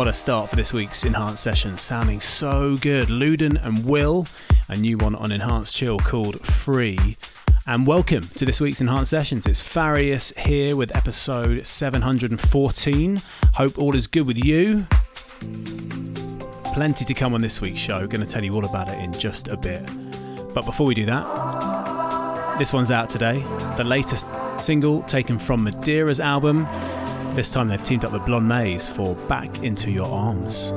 What a start for this week's Enhanced session, sounding so good. Luden and Will, a new one on Enhanced Chill called Free. And welcome to this week's Enhanced Sessions. It's Farius here with episode 714. Hope all is good with you. Plenty to come on this week's show. Going to tell you all about it in just a bit. But before we do that, this one's out today. The latest single taken from Modera's album. This time they've teamed up with Blonde Maze for Back Into Your Arms.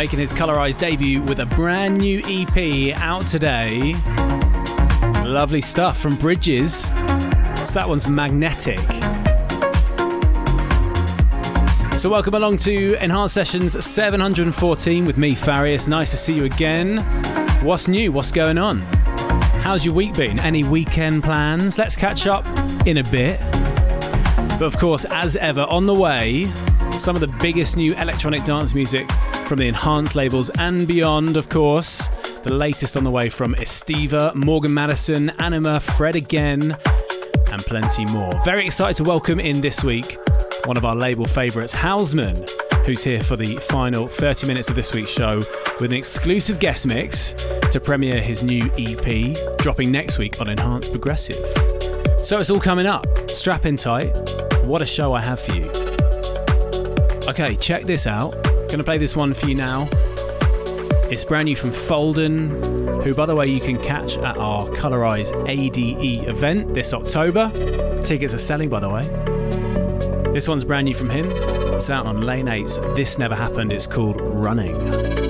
Making his colorized debut with a brand new EP out today. Lovely stuff from Bridges. So that one's magnetic. So, welcome along to Enhanced Sessions 714 with me, Farius. Nice to see you again. What's new? What's going on? How's your week been? Any weekend plans? Let's catch up in a bit. But of course, as ever, on the way, some of the biggest new electronic dance music from the Enhanced labels and beyond, of course. The latest on the way from Estiva, Morgin Madison, Anyma, Fred again, and plenty more. Very excited to welcome in this week one of our label favourites, Hausman, who's here for the final 30 minutes of this week's show with an exclusive guest mix to premiere his new EP, dropping next week on Enhanced Progressive. So it's all coming up. Strap in tight. What a show I have for you. Okay, check this out. Gonna play this one for you now. It's brand new from Falden, who, by the way, you can catch at our Colorize ADE event this October. Tickets are selling, by the way. This one's brand new from him. It's out on Lane 8's This Never Happened. It's called Running.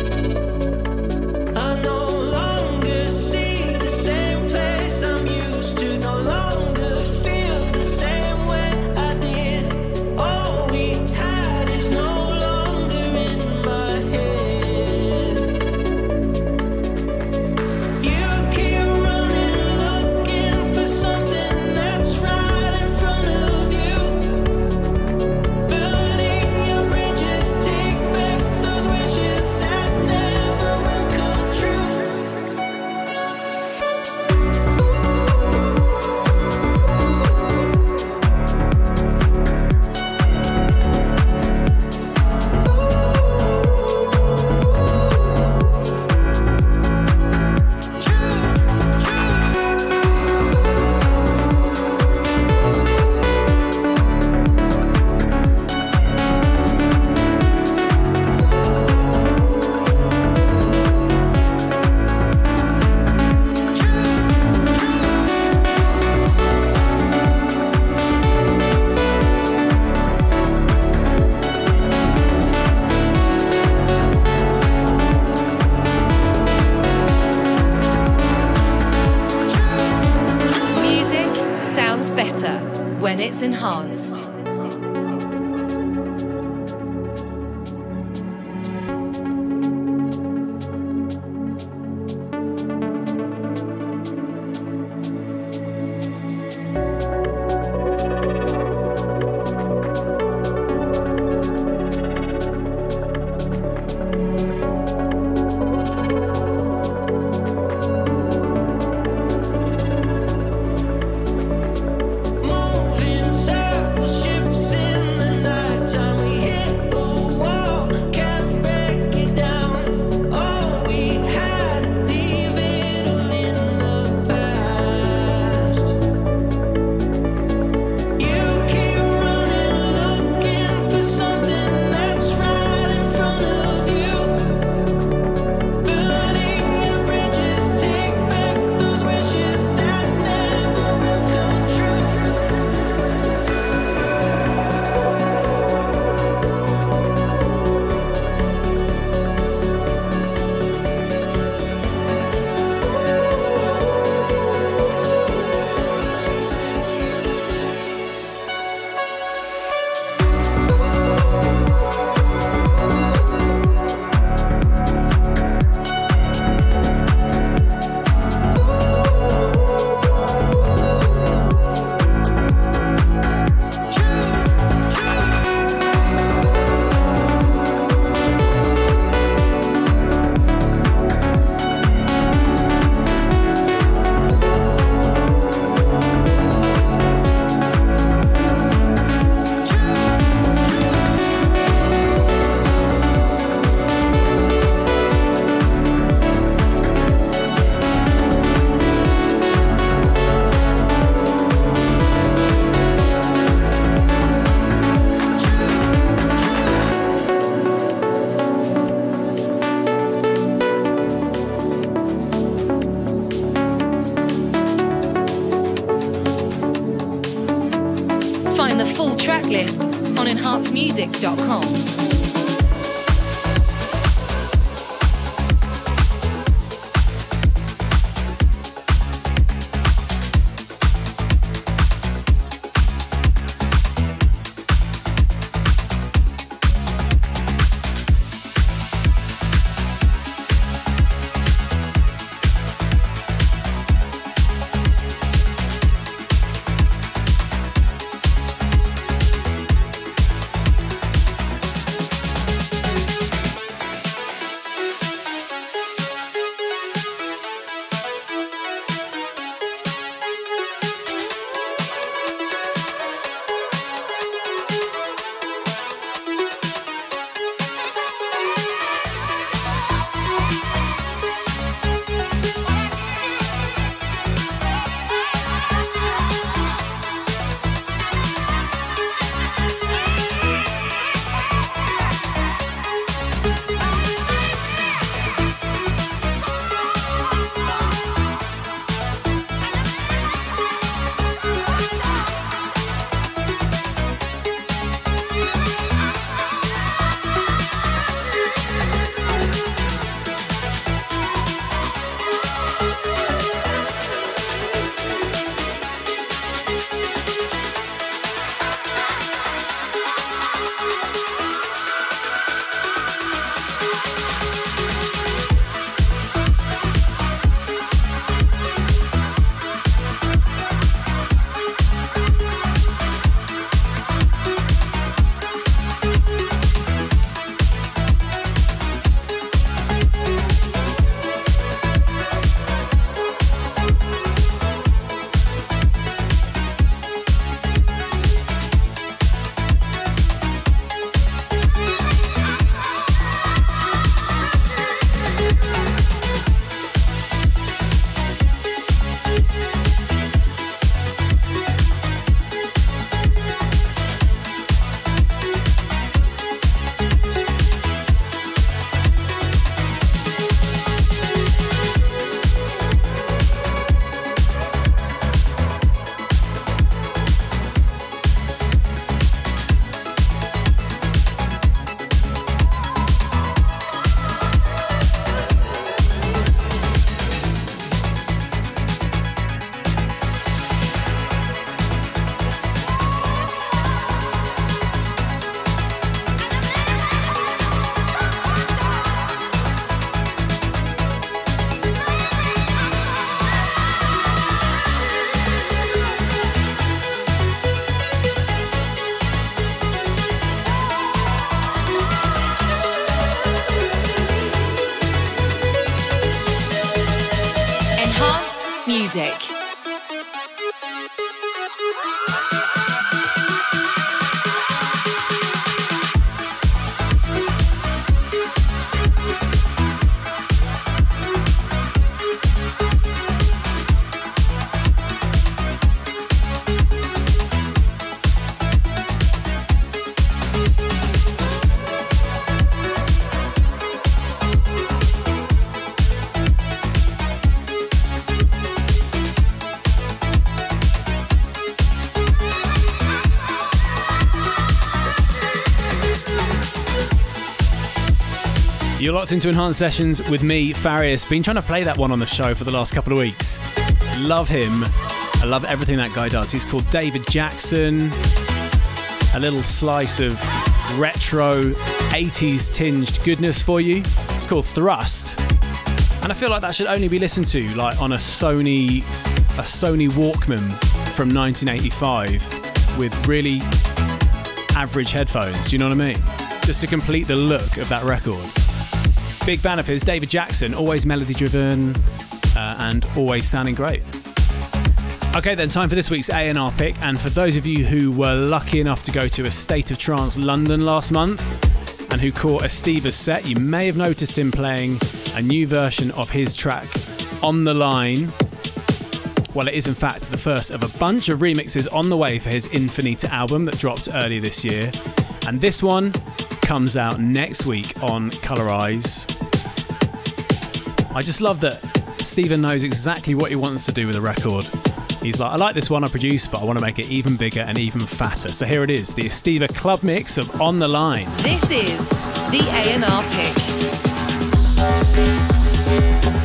You're locked into Enhanced Sessions with me, Farius. Been trying to play that one on the show for the last couple of weeks. Love him. I love everything that guy does. He's called David Jackson. A little slice of retro 80s tinged goodness for you. It's called Thrust. And I feel like that should only be listened to like on a Sony a Sony Walkman from 1985 with really average headphones. Do you know what I mean? Just to complete the look of that record. Big fan of his, David Jackson, always melody driven uh, and always sounding great. Okay, then time for this week's A&R pick. And for those of you who were lucky enough to go to a State of Trance London last month and who caught Estiva's set, you may have noticed him playing a new version of his track On the Line. Well, it is in fact the first of a bunch of remixes on the way for his Infinita album that drops early this year. And this one comes out next week on Colorize. I just love that Stephen knows exactly what he wants to do with a record. He's like, I like this one I produced, but I want to make it even bigger and even fatter. So here it is, the Estiva Club Mix of On the Line. This is the A&R pick.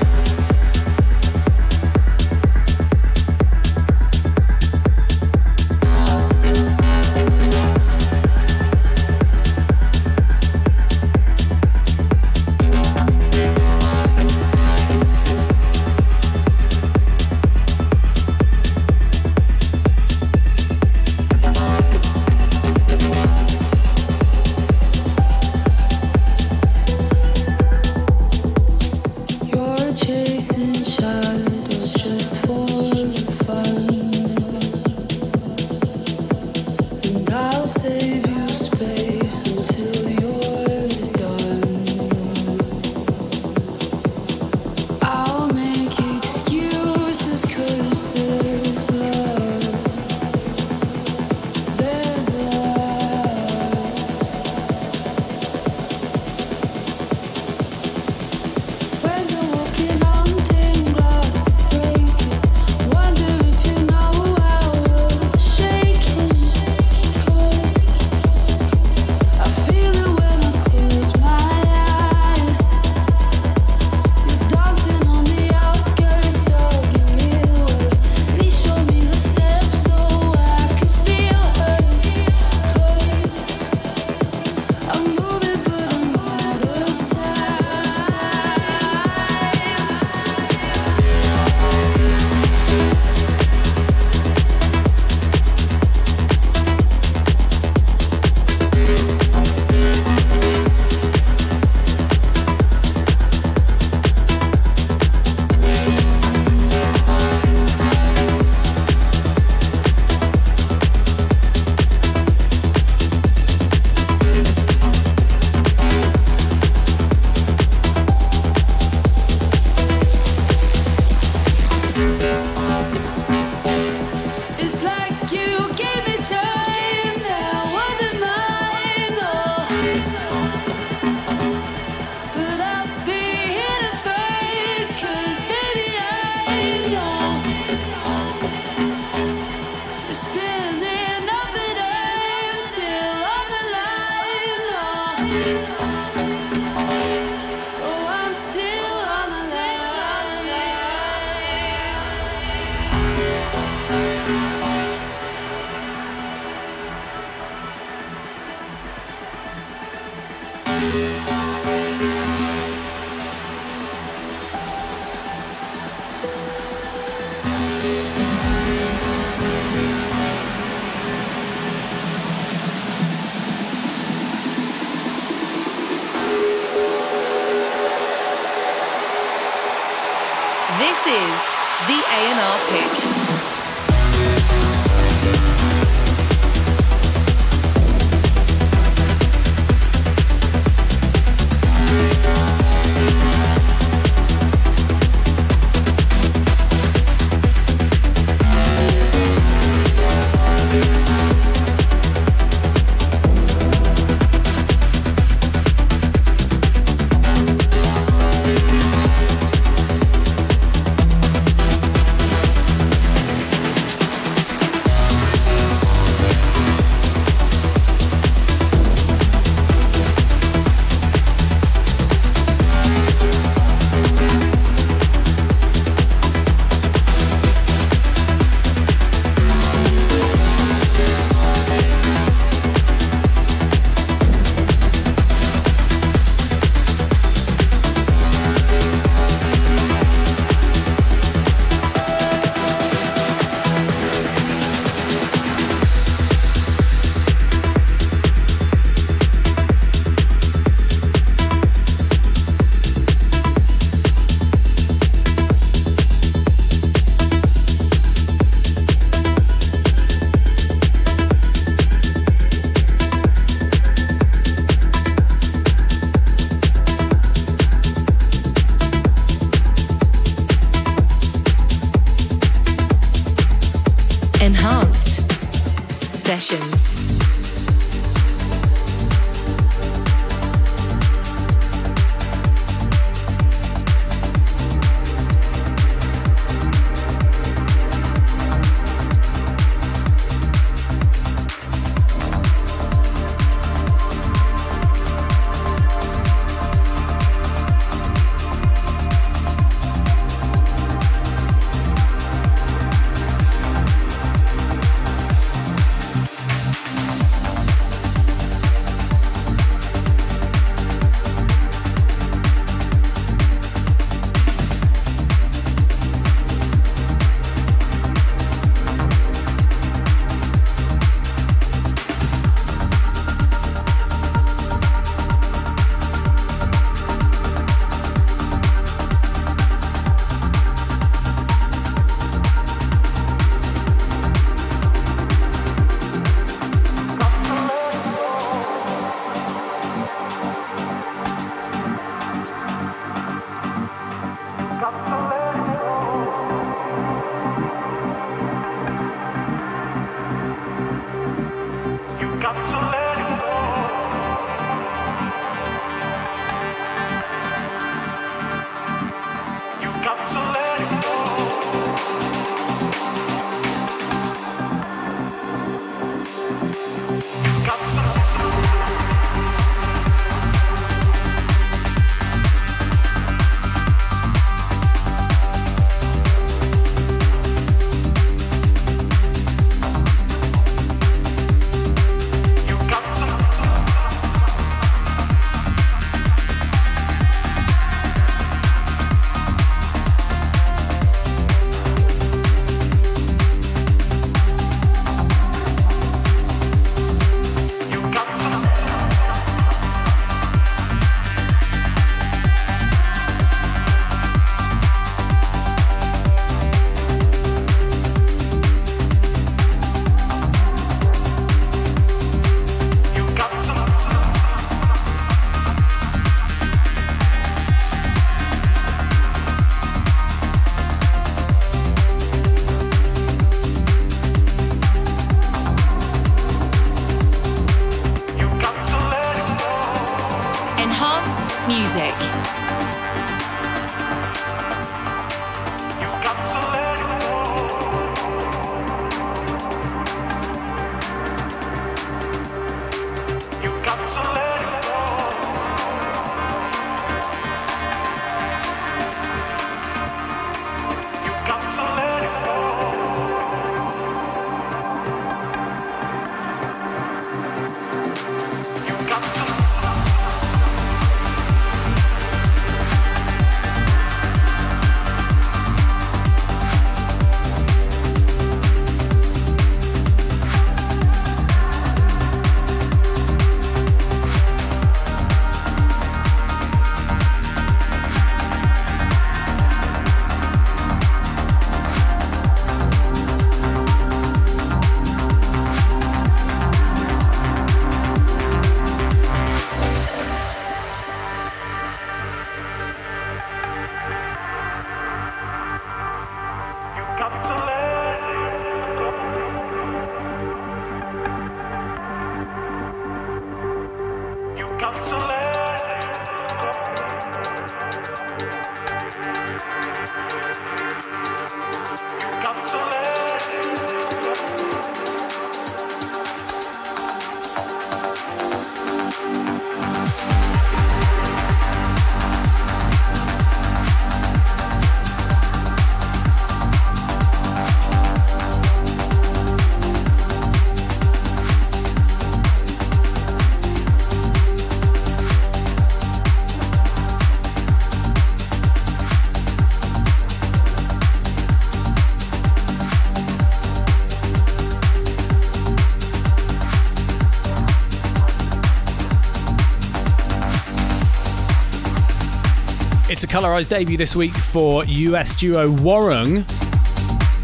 Colorized debut this week for US duo Warung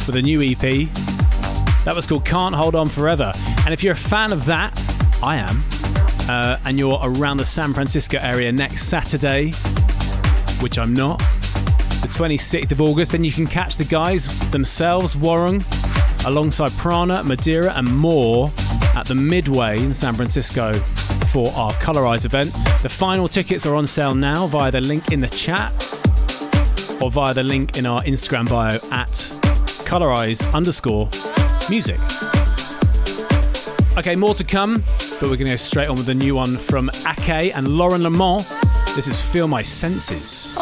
with a new EP. That was called Can't Hold On Forever. And if you're a fan of that, I am, uh, and you're around the San Francisco area next Saturday, which I'm not, the 26th of August, then you can catch the guys themselves, Warung, alongside Prana, Modera, and more at the Midway in San Francisco for our Colorize event. The final tickets are on sale now via the link in the chat or via the link in our Instagram bio at colorize underscore music. Okay, more to come, but we're going to go straight on with the new one from ACAY and Lauren L'aimant. This is Feel My Senses.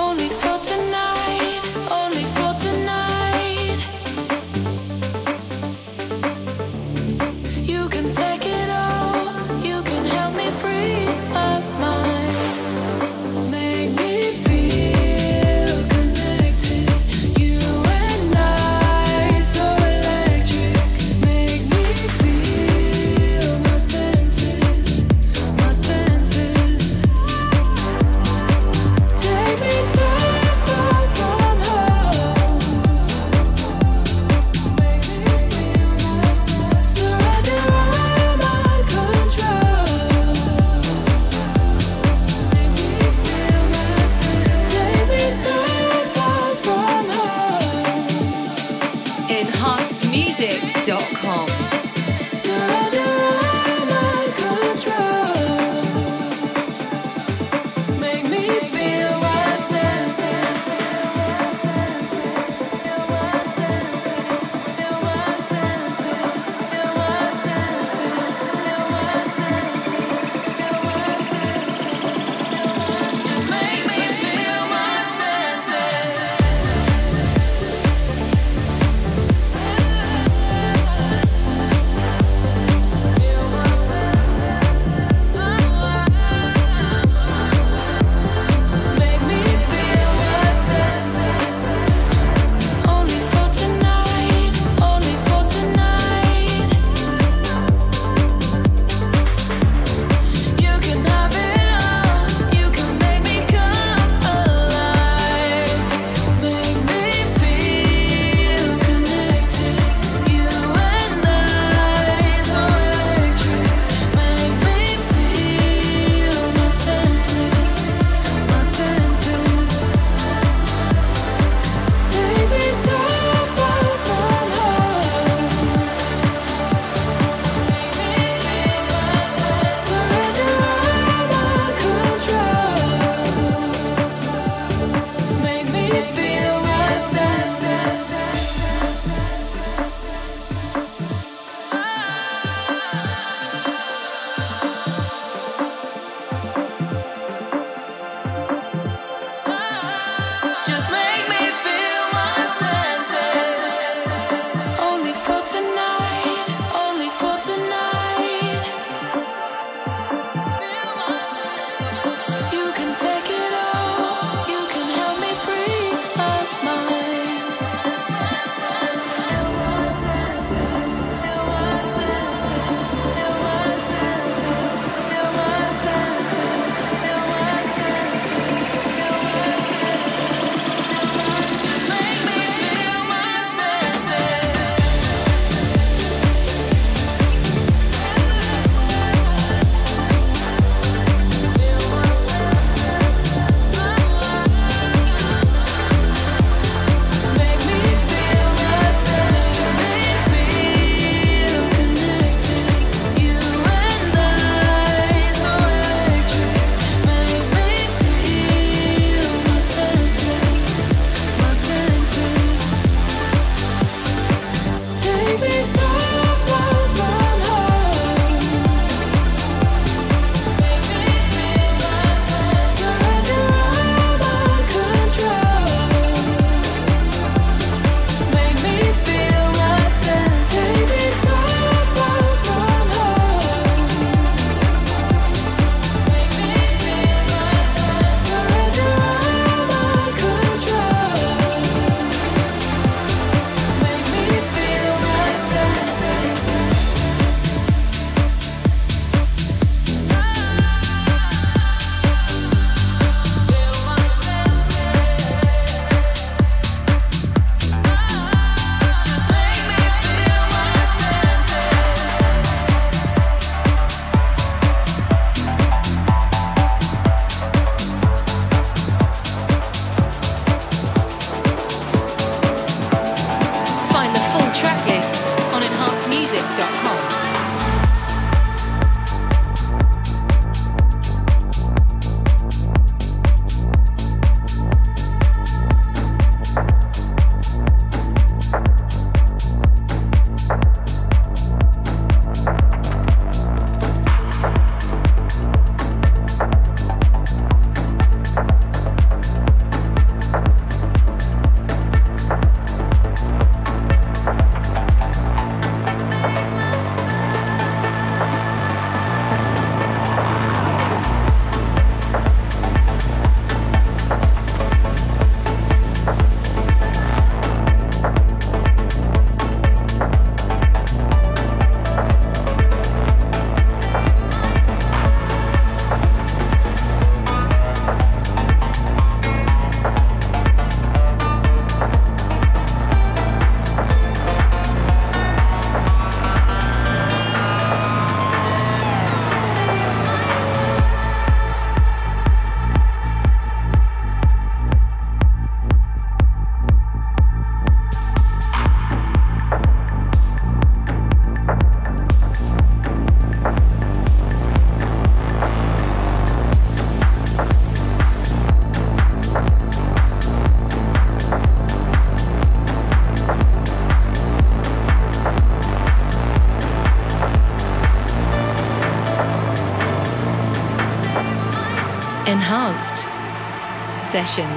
Sessions.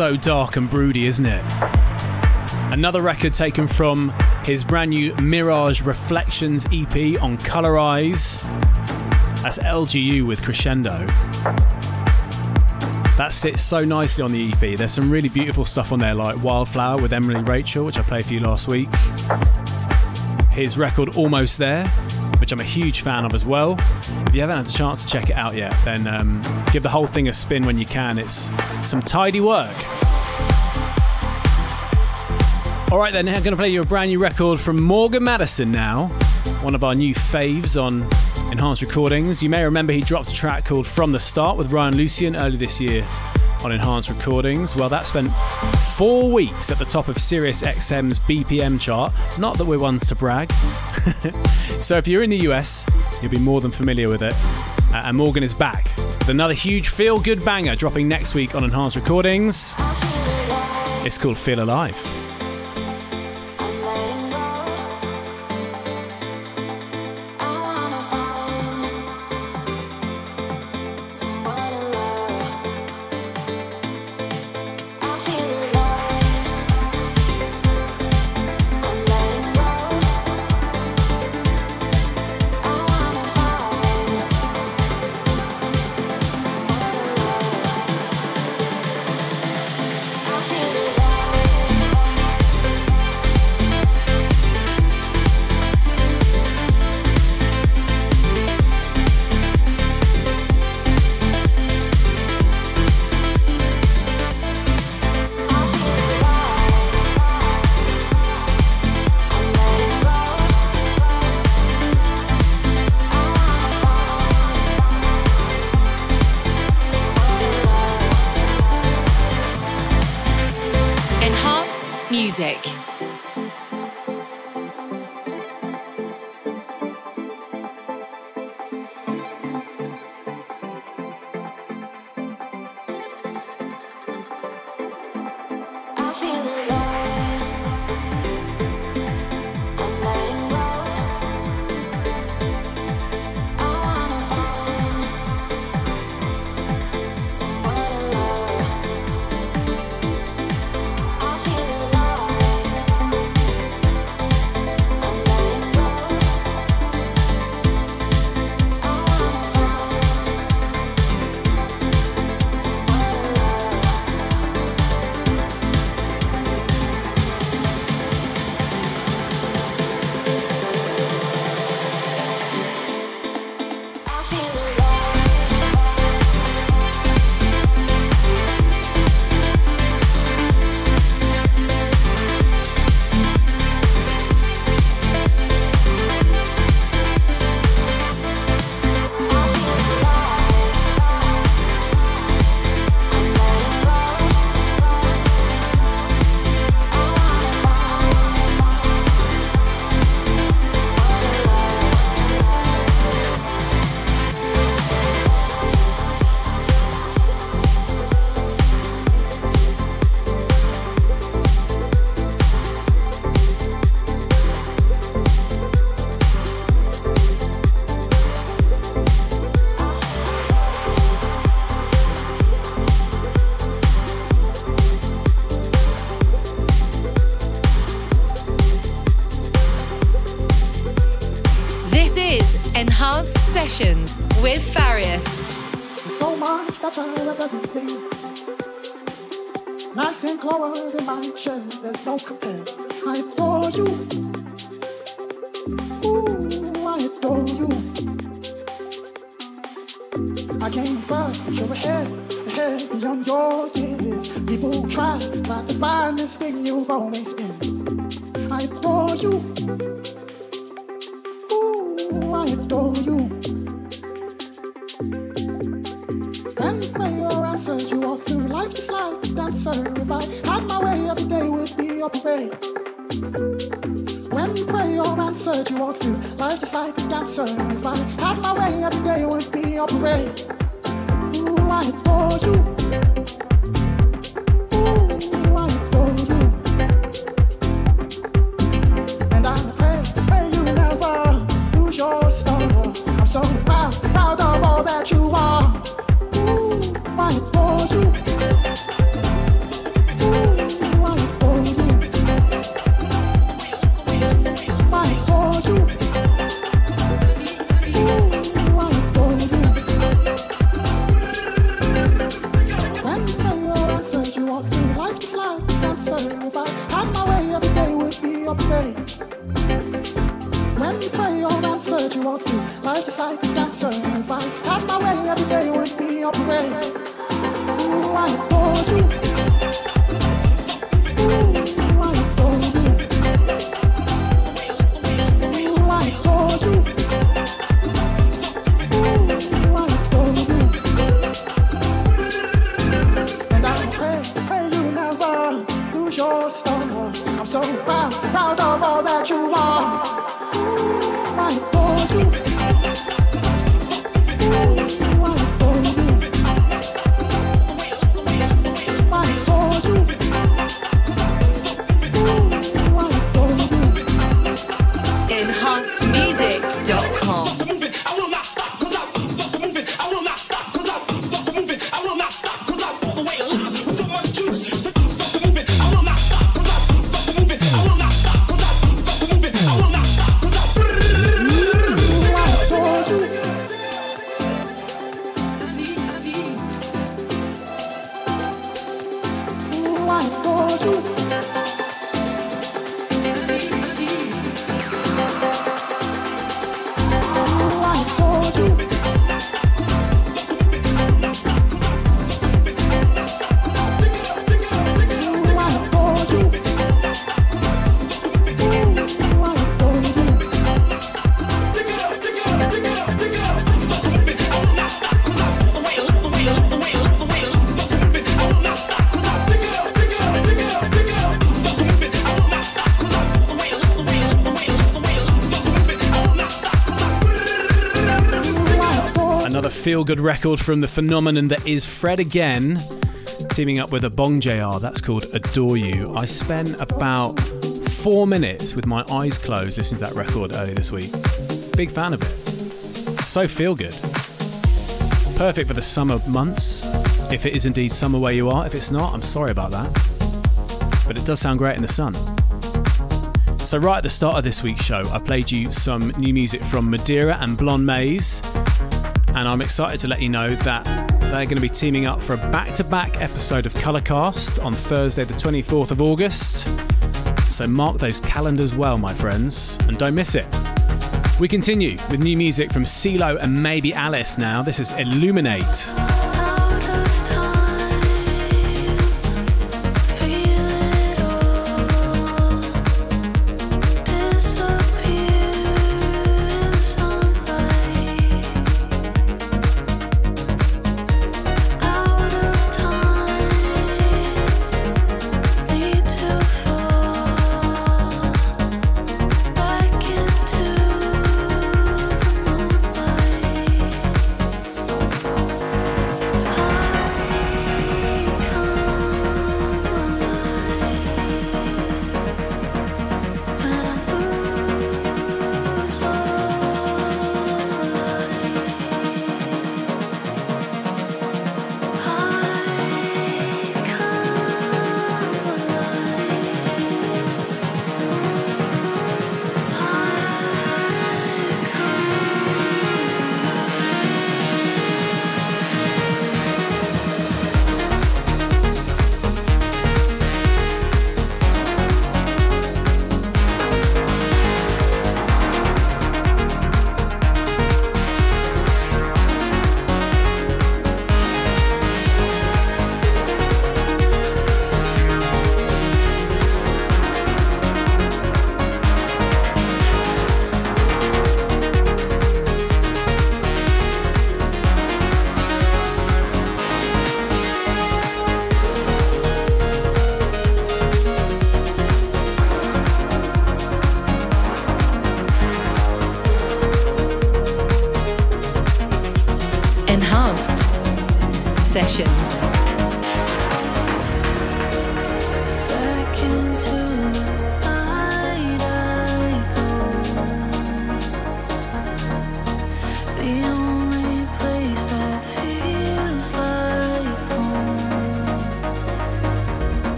So dark and broody, isn't it? Another record taken from his brand new Mirage Reflections EP on Colorize. That's LGU with Crescendo. That sits so nicely on the EP. There's some really beautiful stuff on there, like Wildflower with Emily Rachel, which I played for you last week. His record Almost There, which I'm a huge fan of as well. If you haven't had a chance to check it out yet, then um, give the whole thing a spin when you can. It's some tidy work. All right, then, I'm going to play you a brand new record from Morgin Madison now, one of our new faves on Enhanced Recordings. You may remember he dropped a track called From the Start with Ryan Lucian early this year on Enhanced Recordings. Well, that spent four weeks at the top of Sirius XM's BPM chart. Not that we're ones to brag. so if you're in the US, you'll be more than familiar with it. Uh, and Morgin is back with another huge feel good banger dropping next week on Enhanced Recordings. It's called Feel Alive. Sessions with Farius. So much better everything. Nice and in my chair, there's no compare. I you. When you pray or answered, you walk through life just like a dancer. If I had my way, every day would be a parade. Feel good record from the phenomenon that is Fred again, teaming up with Obongjayar. That's called Adore You. I spent about four minutes with my eyes closed listening to that record earlier this week. Big fan of it. So feel good. Perfect for the summer months, if it is indeed summer where you are. If it's not, I'm sorry about that. But it does sound great in the sun. So, right at the start of this week's show, I played you some new music from Modera and Blonde Maze. I'm excited to let you know that they're going to be teaming up for a back to back episode of Colourcast on Thursday, the 24th of August. So, mark those calendars well, my friends, and don't miss it. We continue with new music from CeeLo and maybe Alice now. This is Illuminate.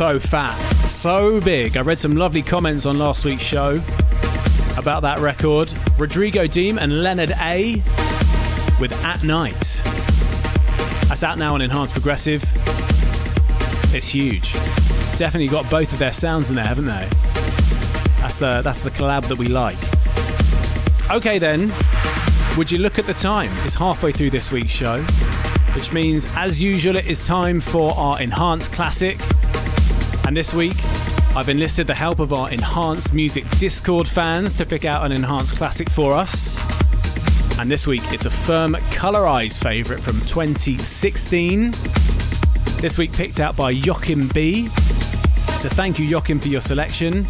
So fat, so big. I read some lovely comments on last week's show about that record. Rodrigo Deem and Leonard A with At Night. That's out now on Enhanced Progressive. It's huge. Definitely got both of their sounds in there, haven't they? That's the that's the collab that we like. Okay then, would you look at the time? It's halfway through this week's show, which means, as usual, it is time for our Enhanced Classic. And this week, I've enlisted the help of our Enhanced Music Discord fans to pick out an Enhanced Classic for us. And this week, it's a firm Colorize favourite from 2016. This week, picked out by Joachim B. So thank you, Joachim, for your selection.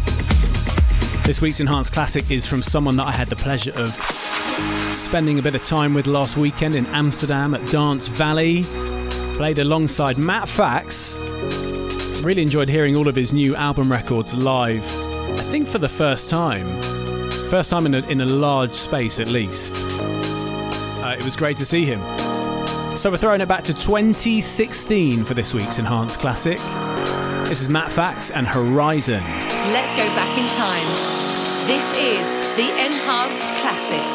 This week's Enhanced Classic is from someone that I had the pleasure of spending a bit of time with last weekend in Amsterdam at Dance Valley. Played alongside Matt Fax Really enjoyed hearing all of his new album records live, I think for the first time. First time in a, in a large space, at least. Uh, it was great to see him. So we're throwing it back to 2016 for this week's Enhanced Classic. This is Matt Fax and Horizon. Let's go back in time. This is the Enhanced Classic.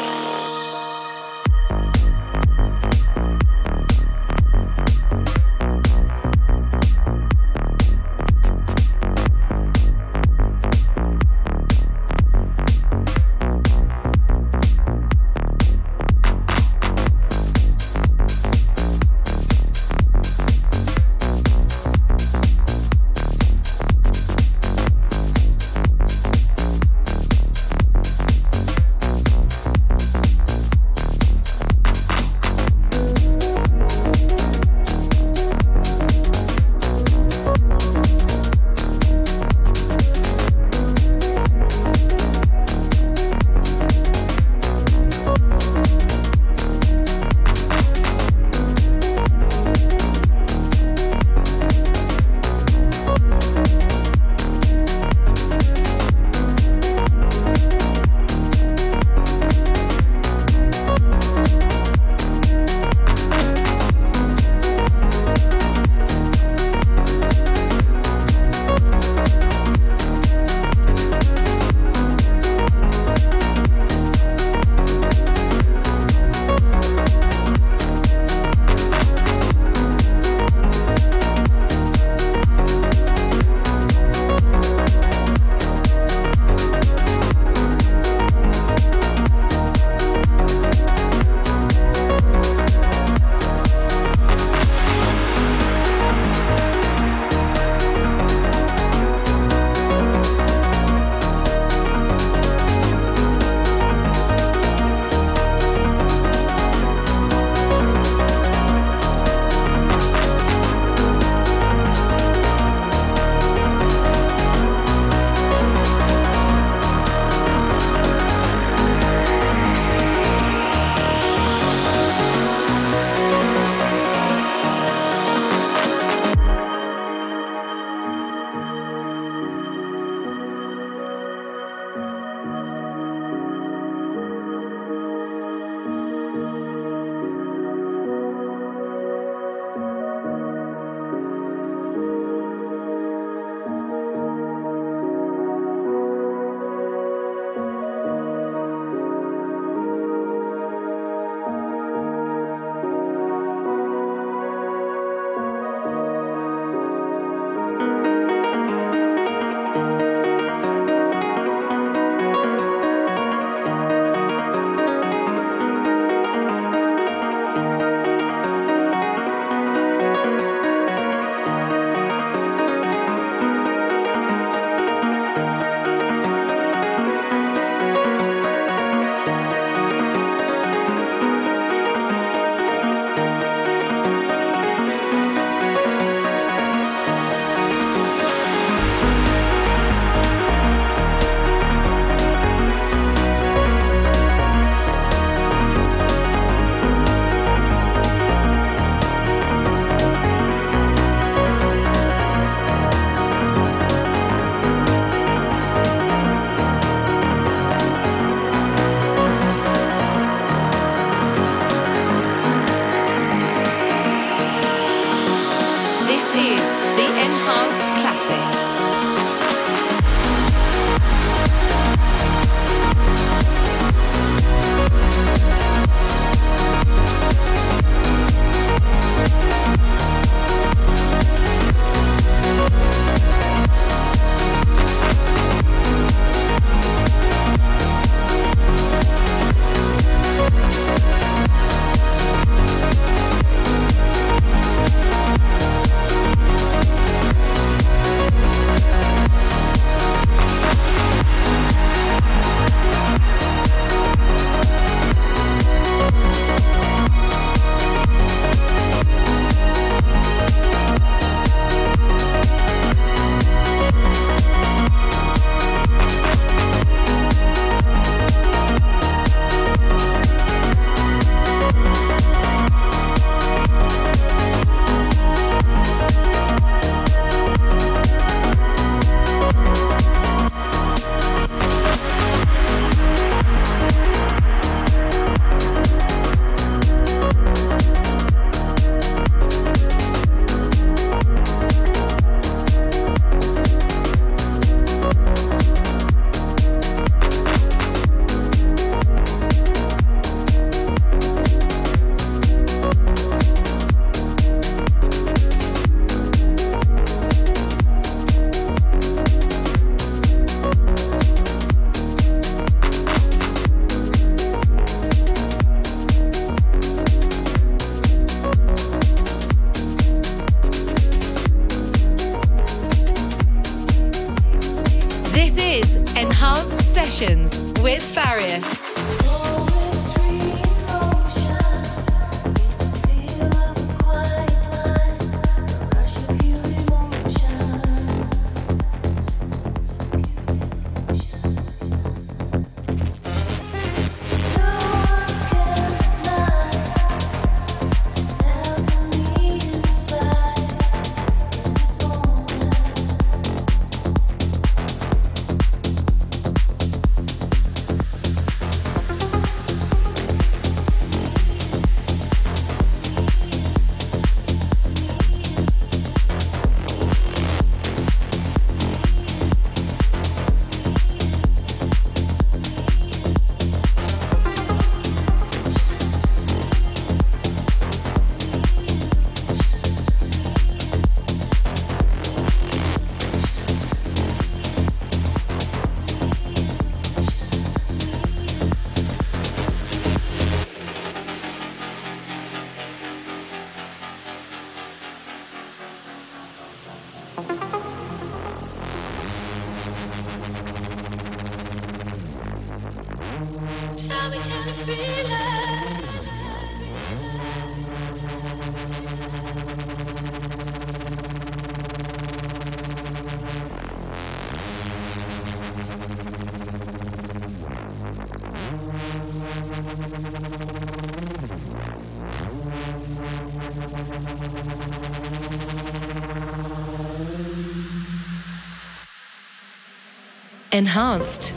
Enhanced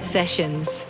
Sessions.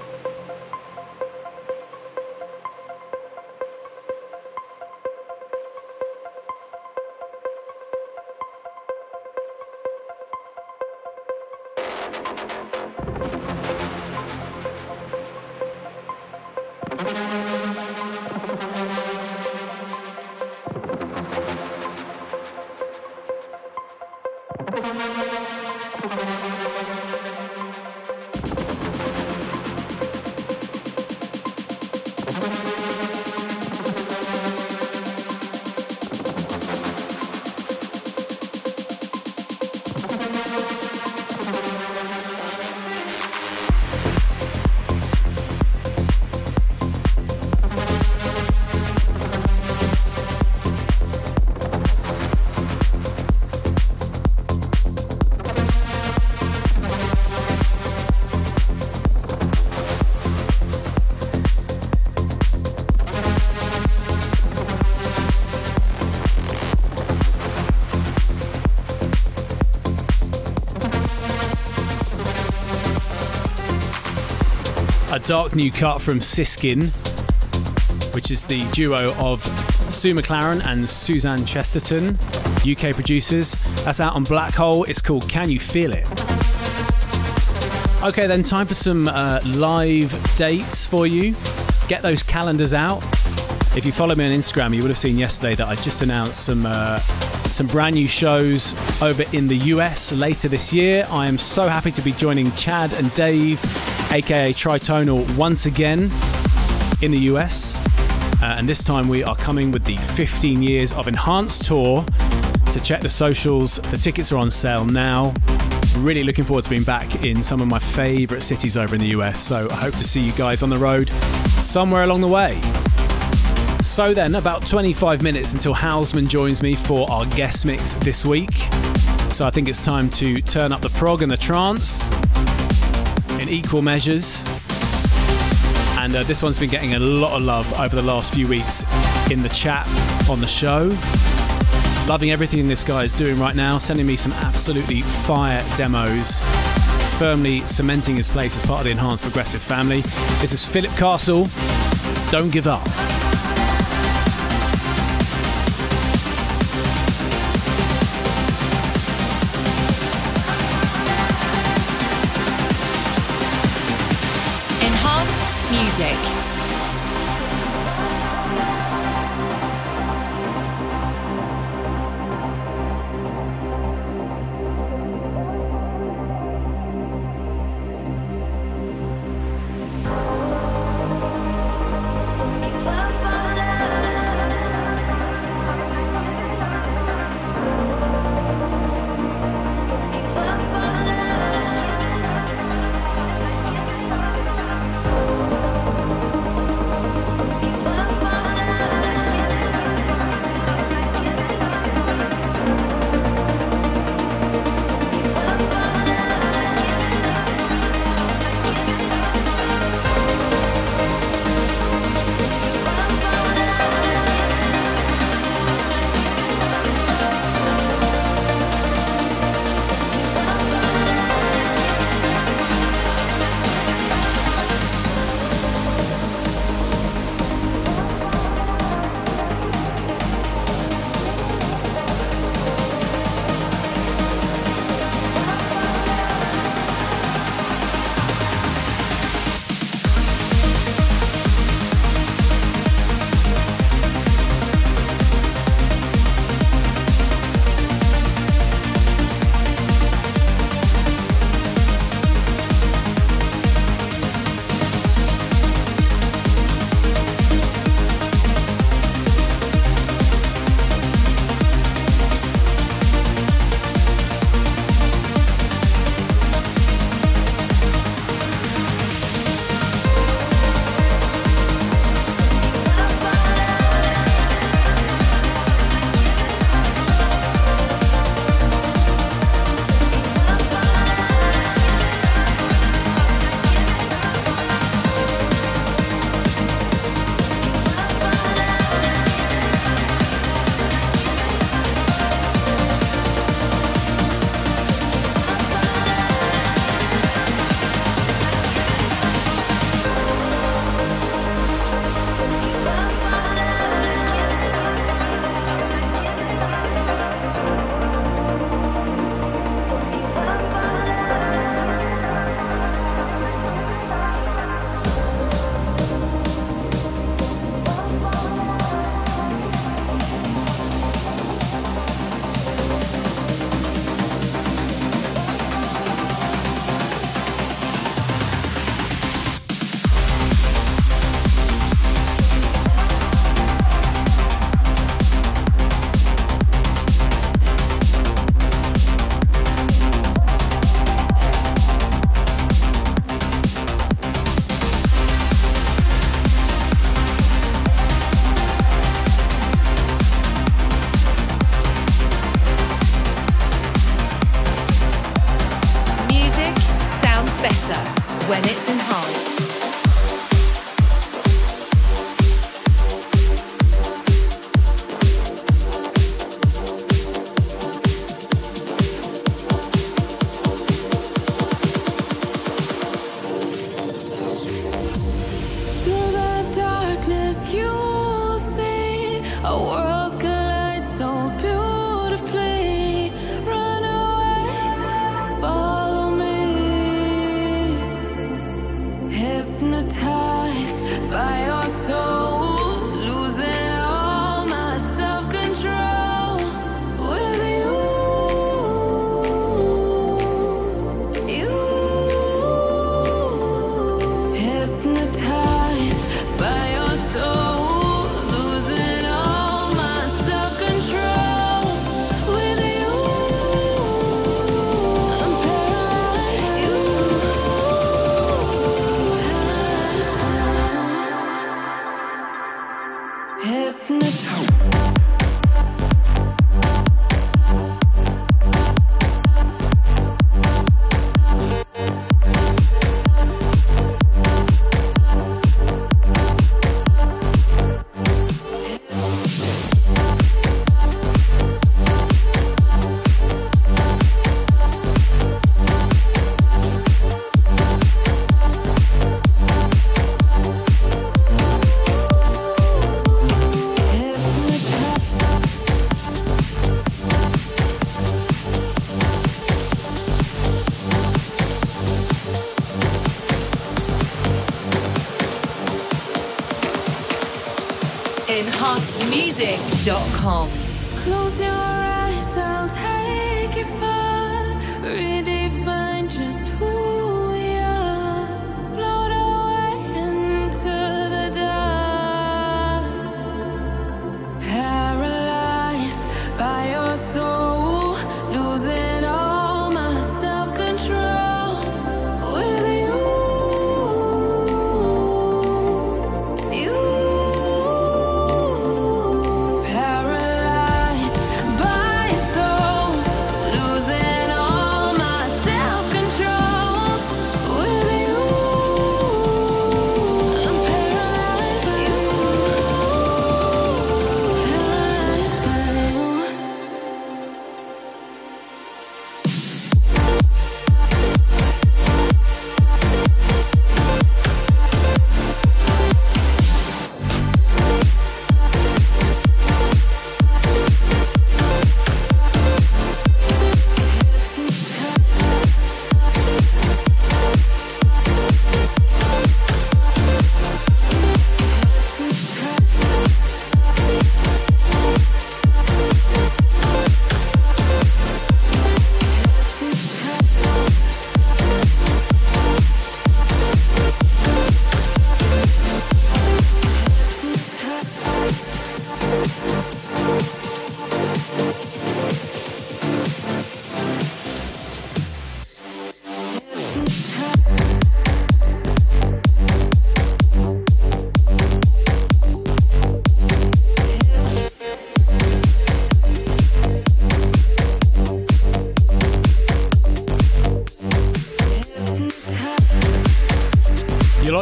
Dark new cut from Siskin, which is the duo of Sue McLaren and Suzanne Chesterton, UK producers. That's out on Black Hole. It's called Can You Feel It? Okay, then time for some uh, live dates for you. Get those calendars out. If you follow me on Instagram, you would have seen yesterday that I just announced some uh, some brand new shows over in the US later this year. I am so happy to be joining Chad and Dave aka Tritonal, once again in the US. Uh, and this time we are coming with the 15 years of Enhanced Tour. So check the socials, the tickets are on sale now. Really looking forward to being back in some of my favourite cities over in the US. So I hope to see you guys on the road somewhere along the way. So then, about 25 minutes until Hausman joins me for our guest mix this week. So I think it's time to turn up the prog and the trance equal measures. And uh, this one's been getting a lot of love over the last few weeks in the chat on the show. Loving everything this guy is doing right now, sending me some absolutely fire demos, firmly cementing his place as part of the Enhanced Progressive family. This is Philip Castle. Don't give up. Dot com.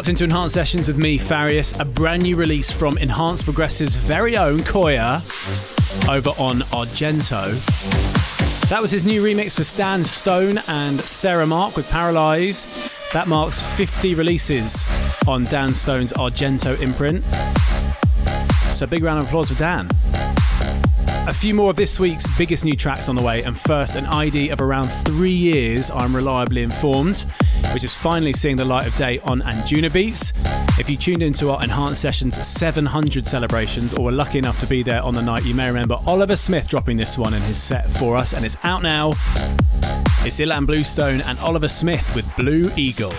Locked into Enhanced Sessions with me, Farius, a brand new release from Enhanced Progressive's very own Koya over on Argento. That was his new remix for Stan Stone and Sarah Mark with Paralyzed. That marks 50 releases on Dan Stone's Argento imprint. So big round of applause for Dan. A few more of this week's biggest new tracks on the way, and first, an ID of around three years, I'm reliably informed which is finally seeing the light of day on Anjunabeats. If you tuned into our Enhanced Sessions 700 celebrations or were lucky enough to be there on the night, you may remember Oliver Smith dropping this one in his set for us, and it's out now. It's Ilan Bluestone and Oliver Smith with Blue Eagle.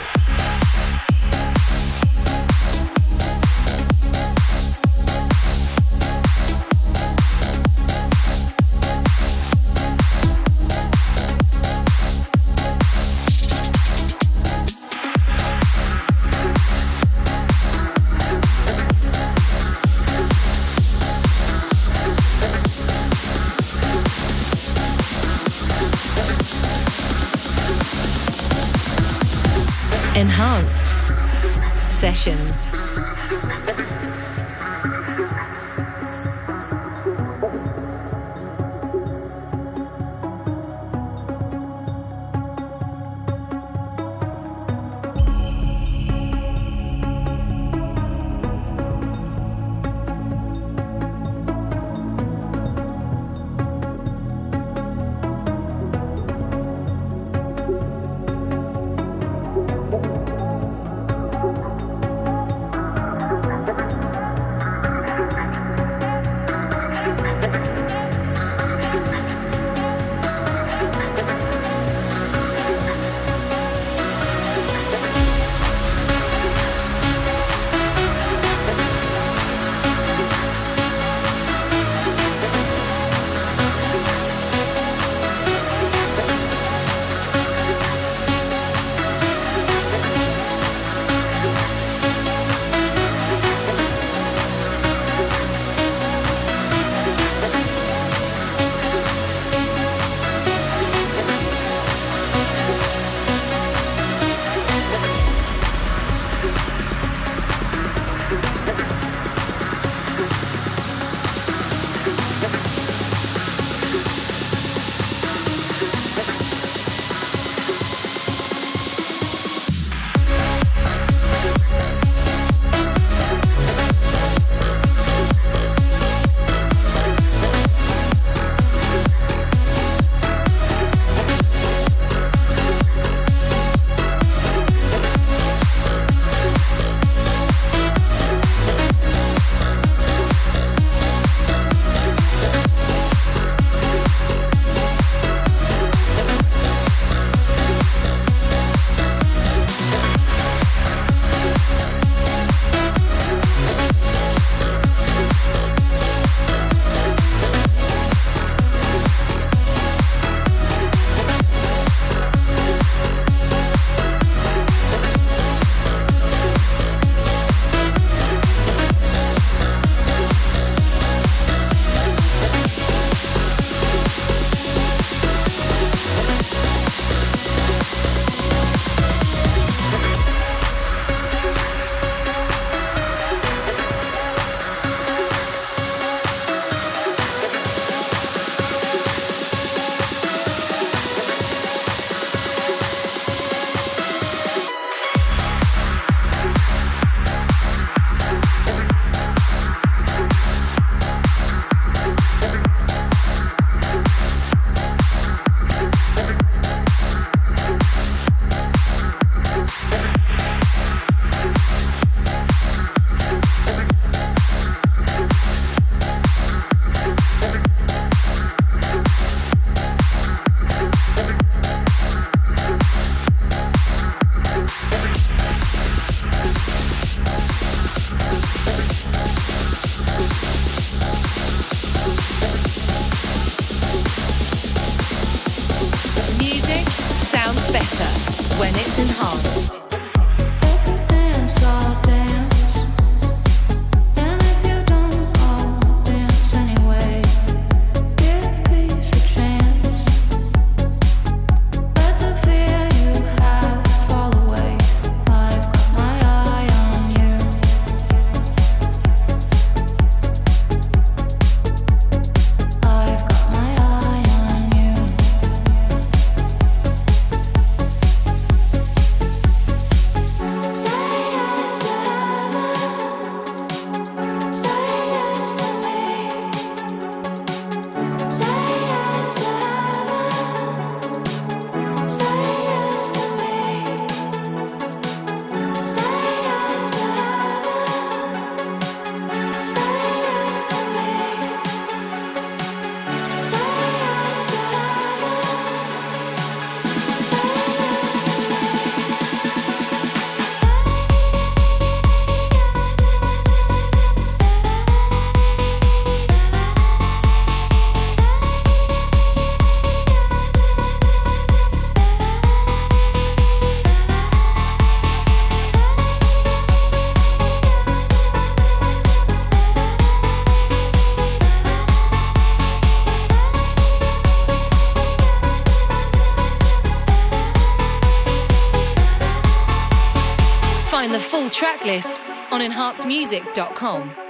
Tracklist on enhancedmusic.com.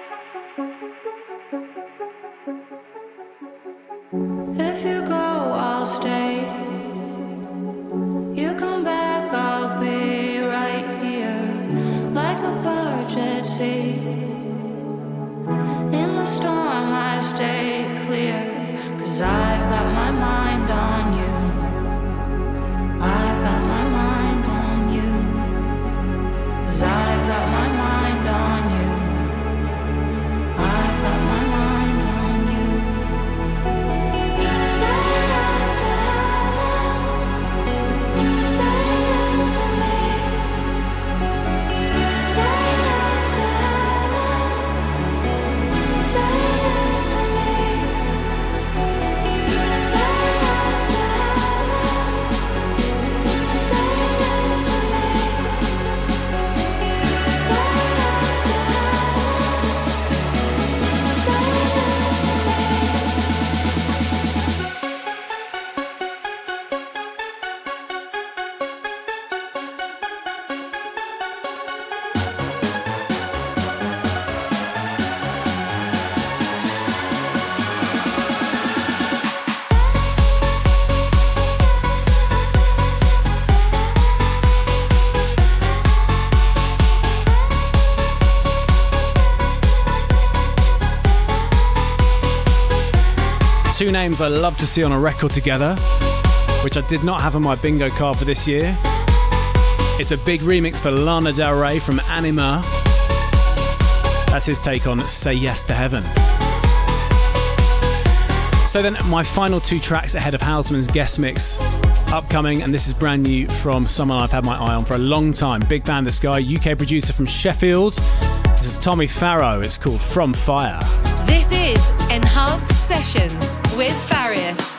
names I love to see on a record together, which I did not have on my bingo card for this year. It's a big remix for Lana Del Rey from Anyma. That's his take on Say Yes to Heaven. So then, my final two tracks ahead of Hausman's guest mix upcoming, and this is brand new from someone I've had my eye on for a long time. Big fan, this guy, UK producer from Sheffield. This is Tommy Farrow. It's called From Fire. This is Enhanced Sessions with Farius.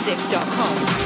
enhancedmusic.com.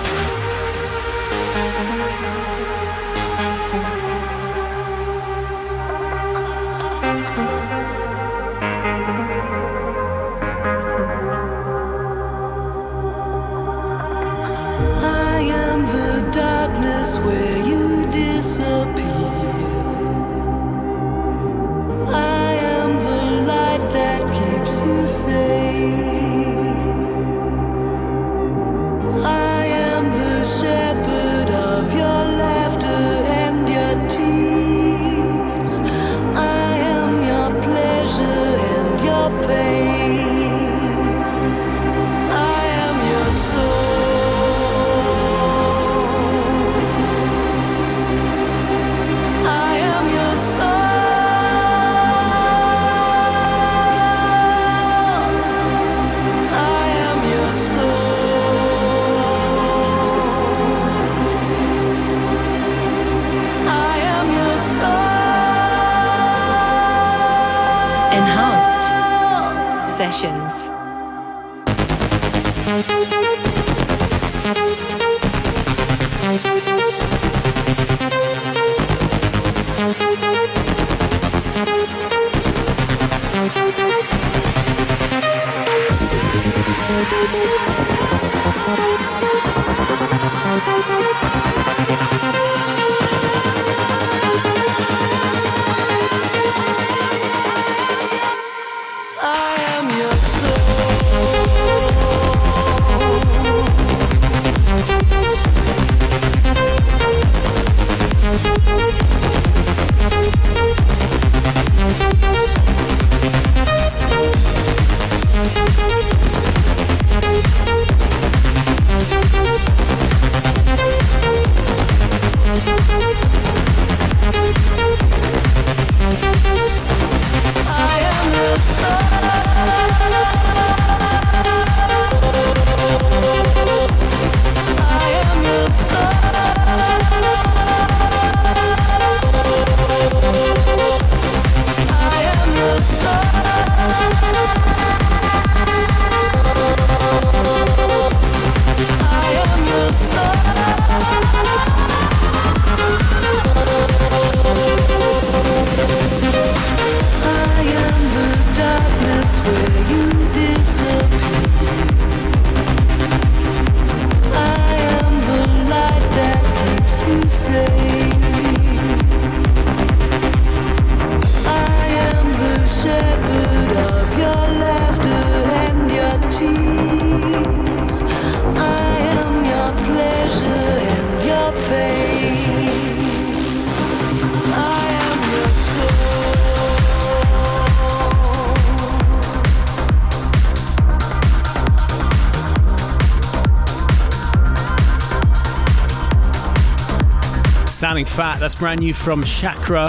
Sounding fat, that's brand new from Chakra.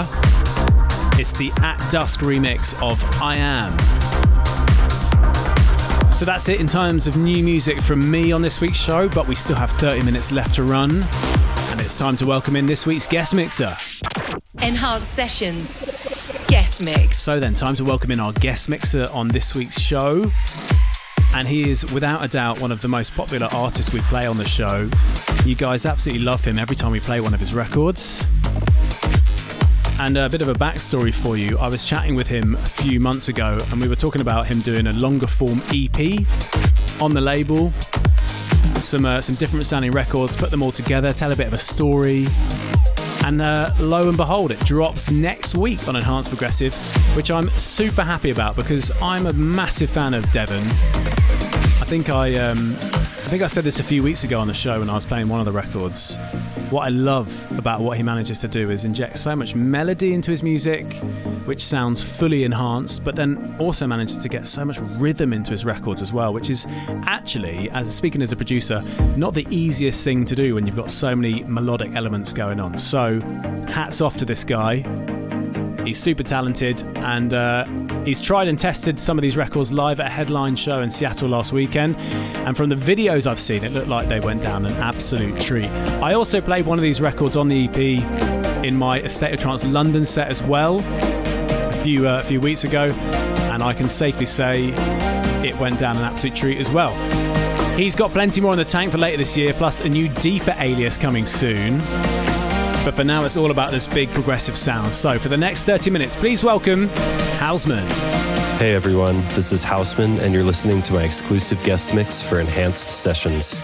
It's the At Dusk remix of I Am. So that's it in terms of new music from me on this week's show, but we still have 30 minutes left to run. And it's time to welcome in this week's guest mixer. Enhanced Sessions Guest Mix. So then, time to welcome in our guest mixer on this week's show. And he is, without a doubt, one of the most popular artists we play on the show. You guys absolutely love him every time we play one of his records. And a bit of a backstory for you I was chatting with him a few months ago, and we were talking about him doing a longer form EP on the label. Some, uh, some different sounding records, put them all together, tell a bit of a story. And uh, lo and behold, it drops next week on Enhanced Progressive, which I'm super happy about because I'm a massive fan of Devon. I think I um, I think I said this a few weeks ago on the show when I was playing one of the records. What I love about what he manages to do is inject so much melody into his music, which sounds fully enhanced, but then also manages to get so much rhythm into his records as well, which is actually, as speaking as a producer, not the easiest thing to do when you've got so many melodic elements going on. So, hats off to this guy. He's super talented and uh, he's tried and tested some of these records live at a headline show in Seattle last weekend. And from the videos I've seen, it looked like they went down an absolute treat. I also played one of these records on the EP in my A State of Trance London set as well a few, uh, a few weeks ago. And I can safely say it went down an absolute treat as well. He's got plenty more in the tank for later this year, plus a new deeper alias coming soon. But for now, it's all about this big progressive sound. So for the next 30 minutes, please welcome Hausman. Hey everyone, this is Hausman, and you're listening to my exclusive guest mix for Enhanced Sessions.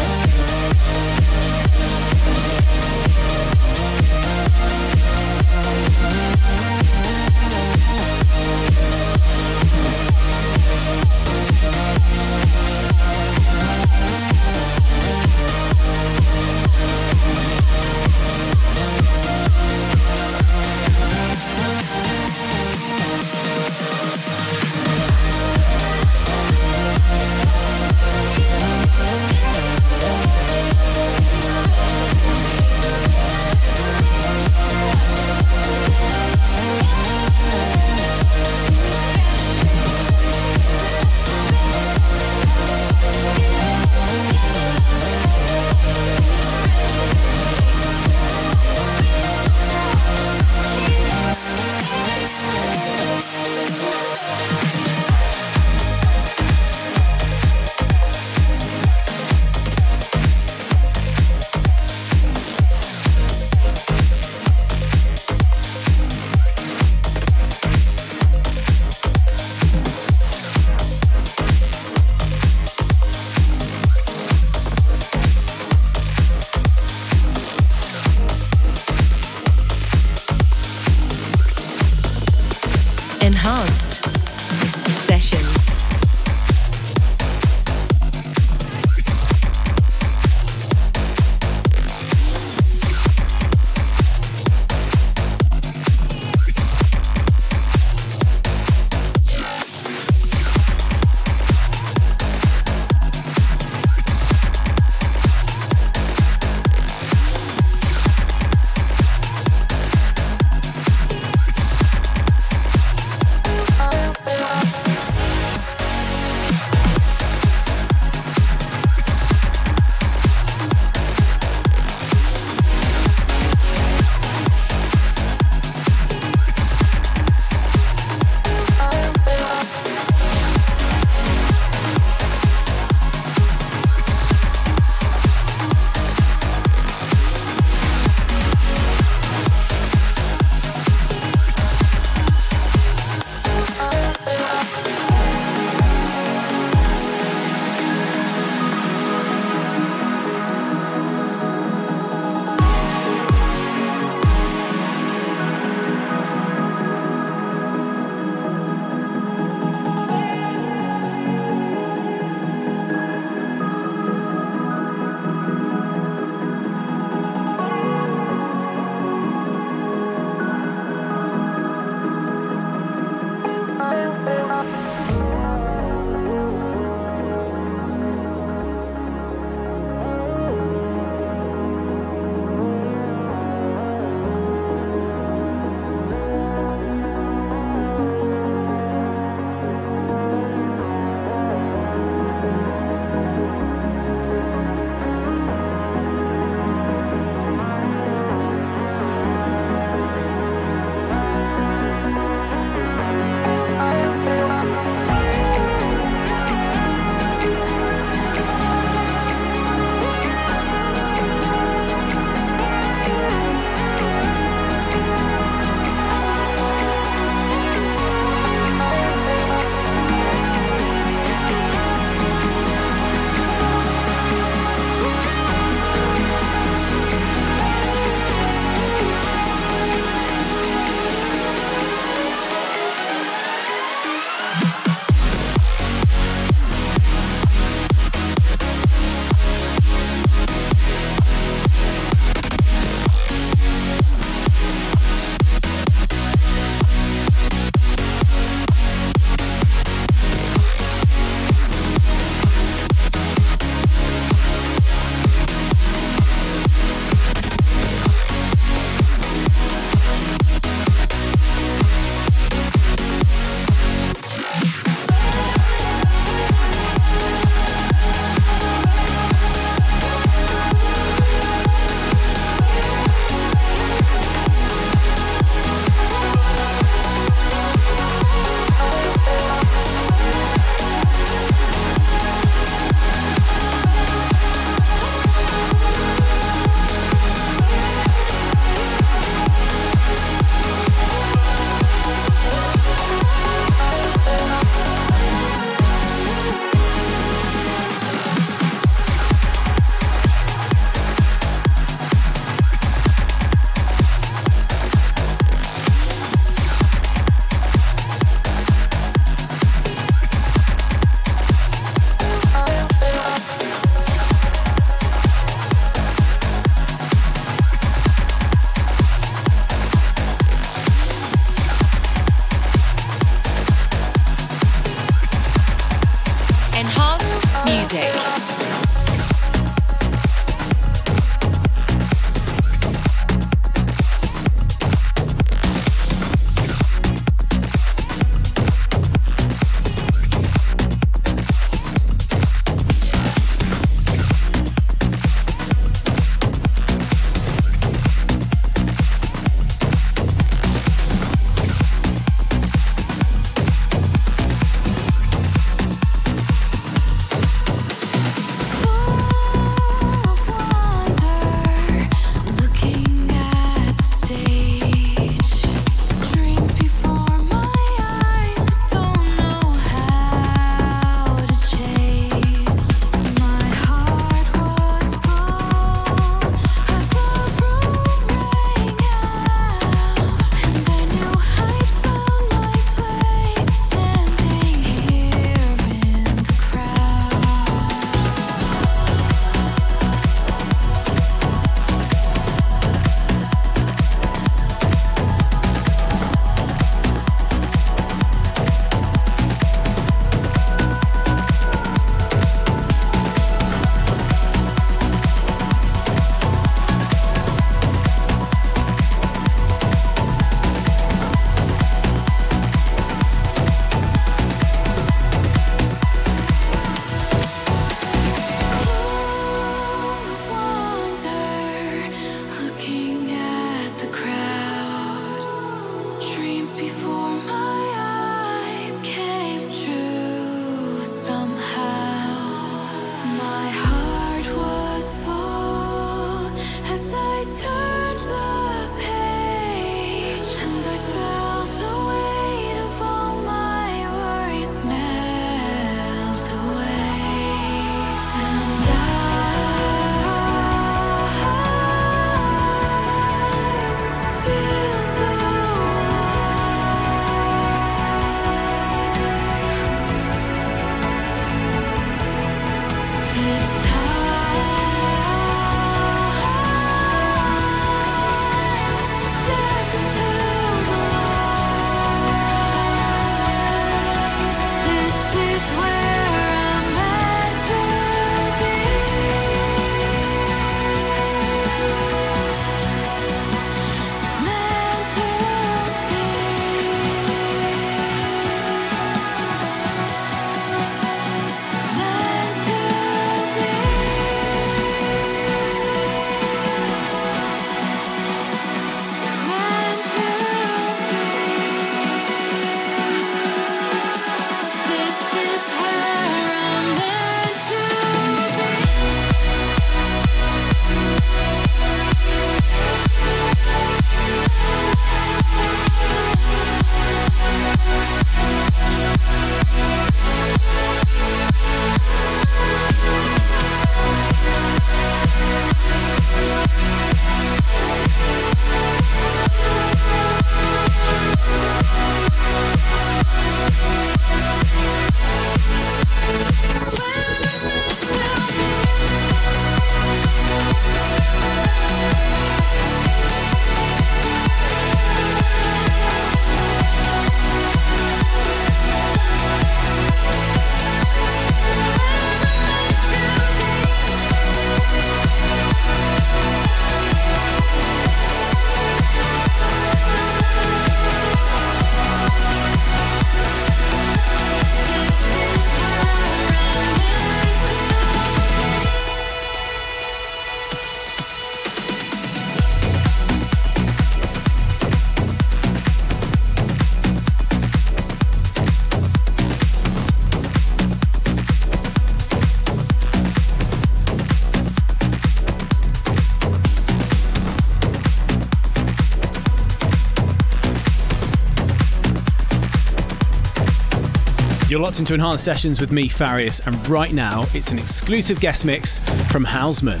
You're locked into Enhanced Sessions with me, Farius, and right now it's an exclusive guest mix from Hausman.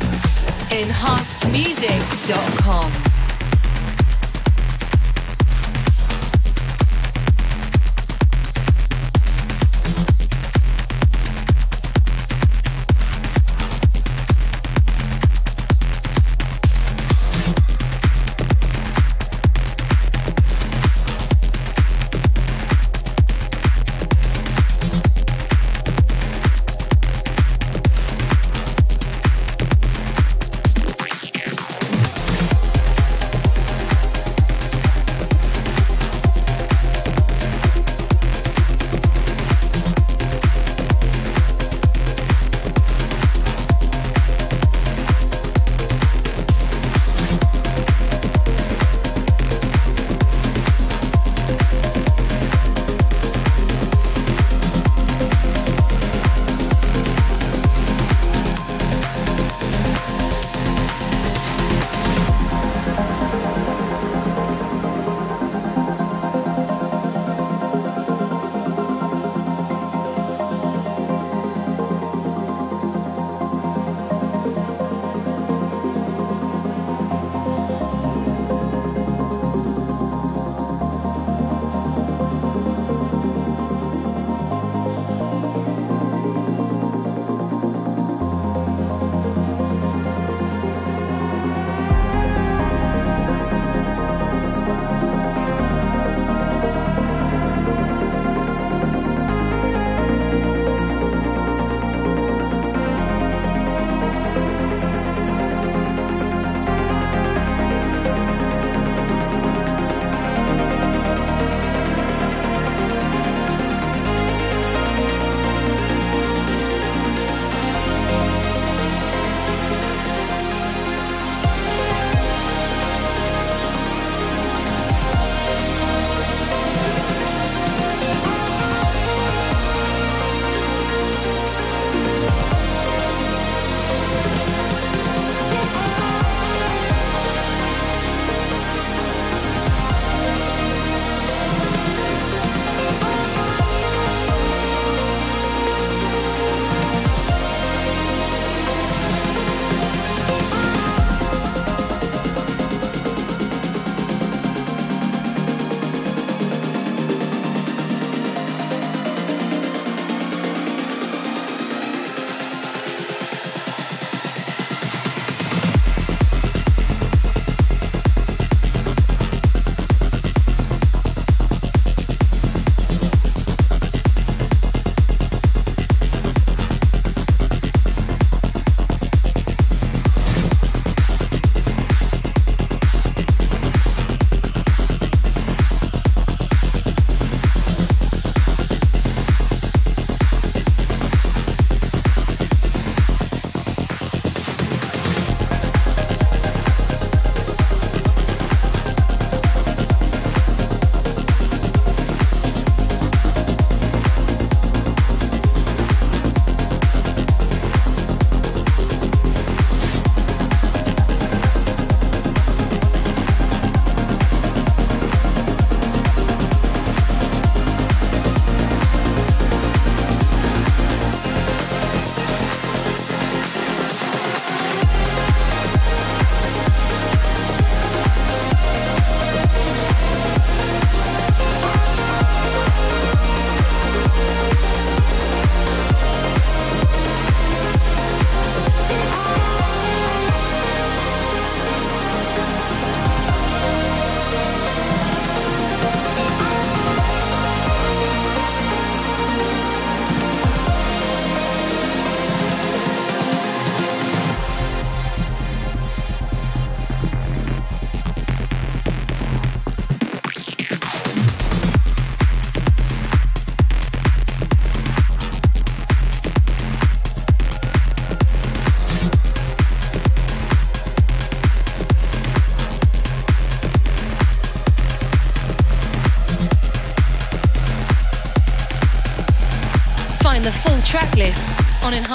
EnhancedMusic.com.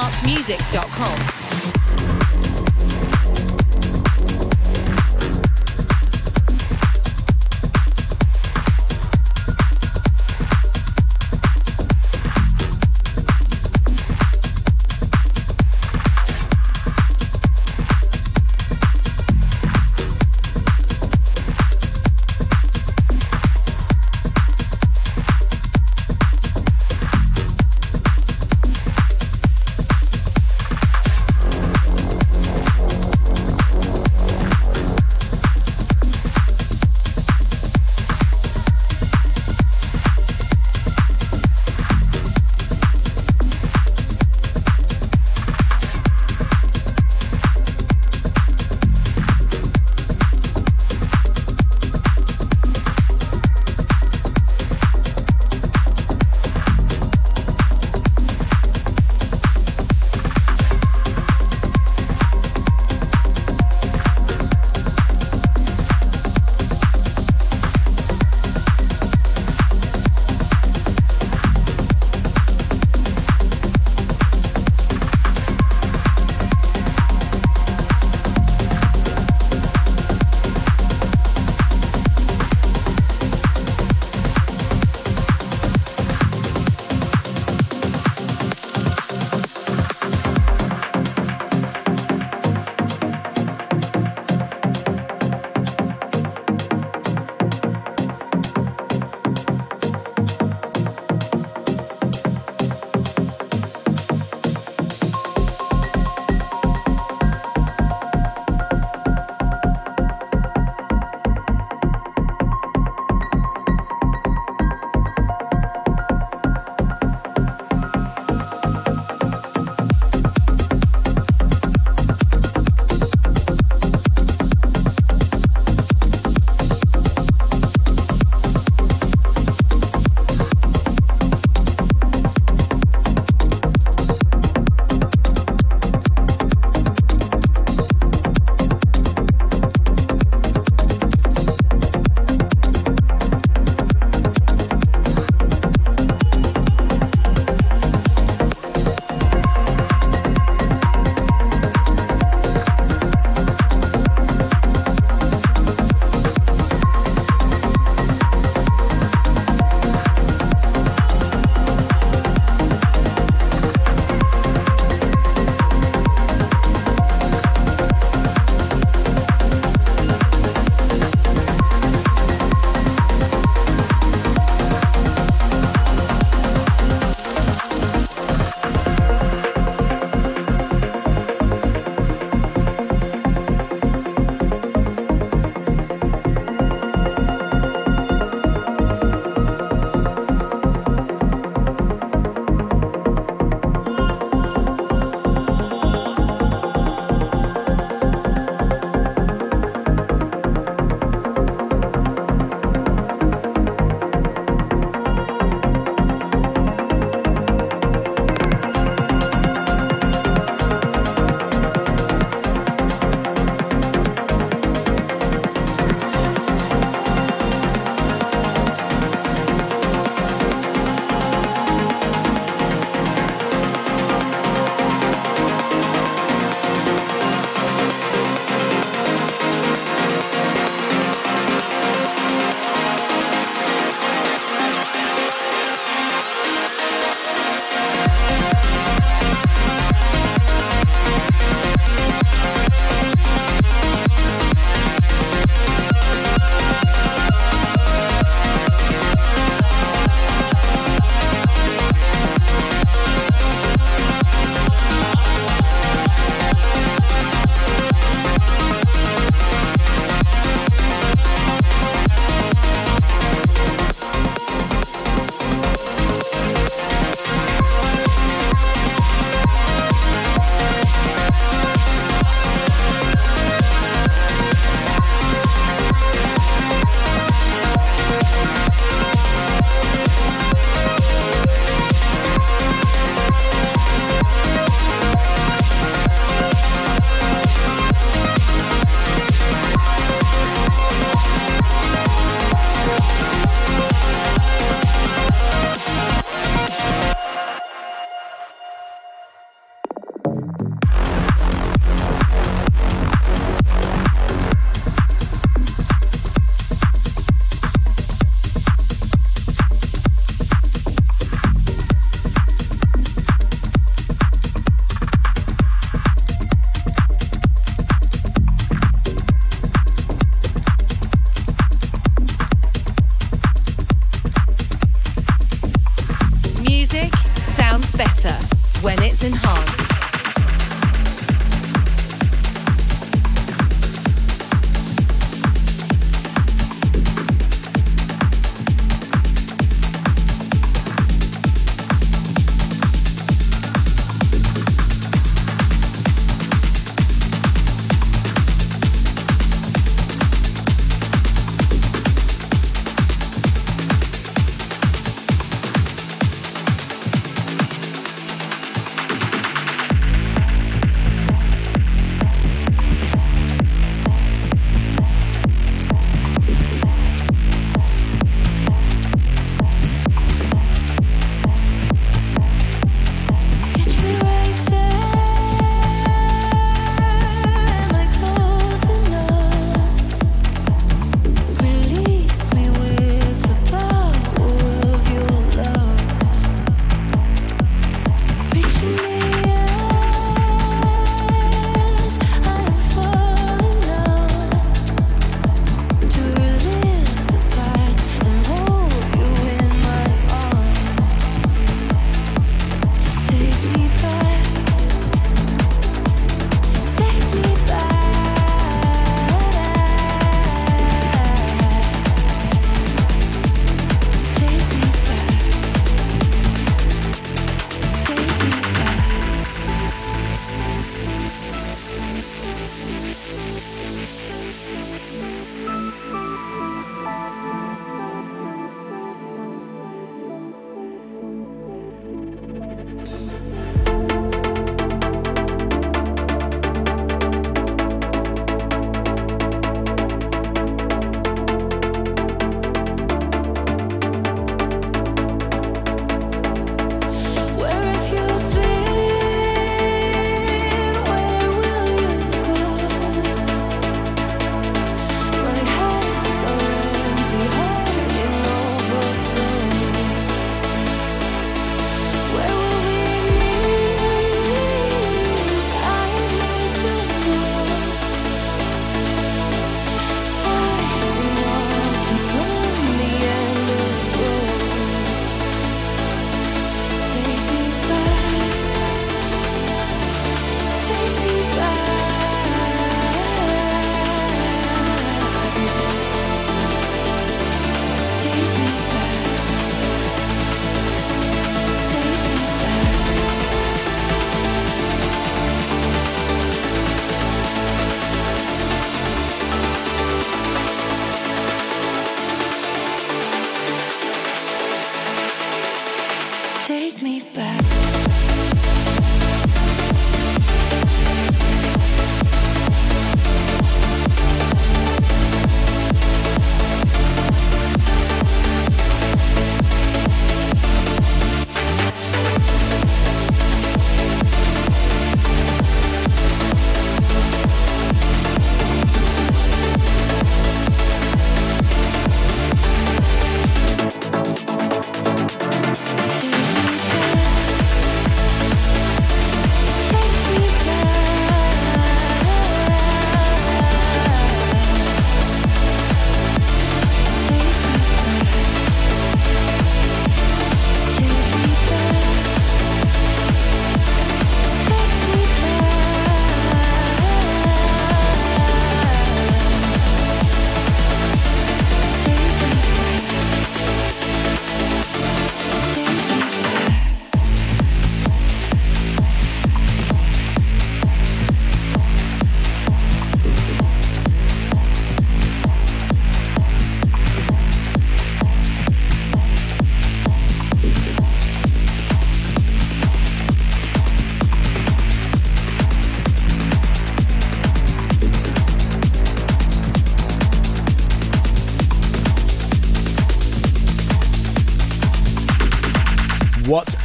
enhancedmusic.com.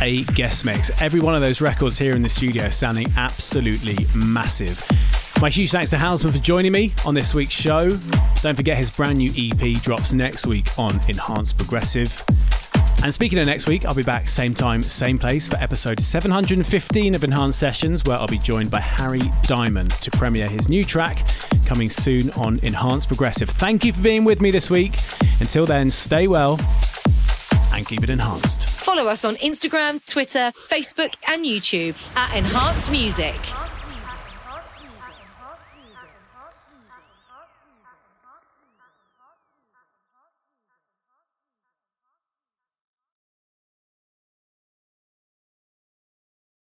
a guest mix. Every one of those records here in the studio sounding absolutely massive. My huge thanks to Hausman for joining me on this week's show. Don't forget his brand new EP drops next week on Enhanced Progressive. And speaking of next week, I'll be back same time, same place for episode 715 of Enhanced Sessions, where I'll be joined by Harry Diamond to premiere his new track coming soon on Enhanced Progressive. Thank you for being with me this week. Until then, stay well and keep it enhanced. Follow us on Instagram, Twitter, Facebook, and YouTube at Enhanced Music.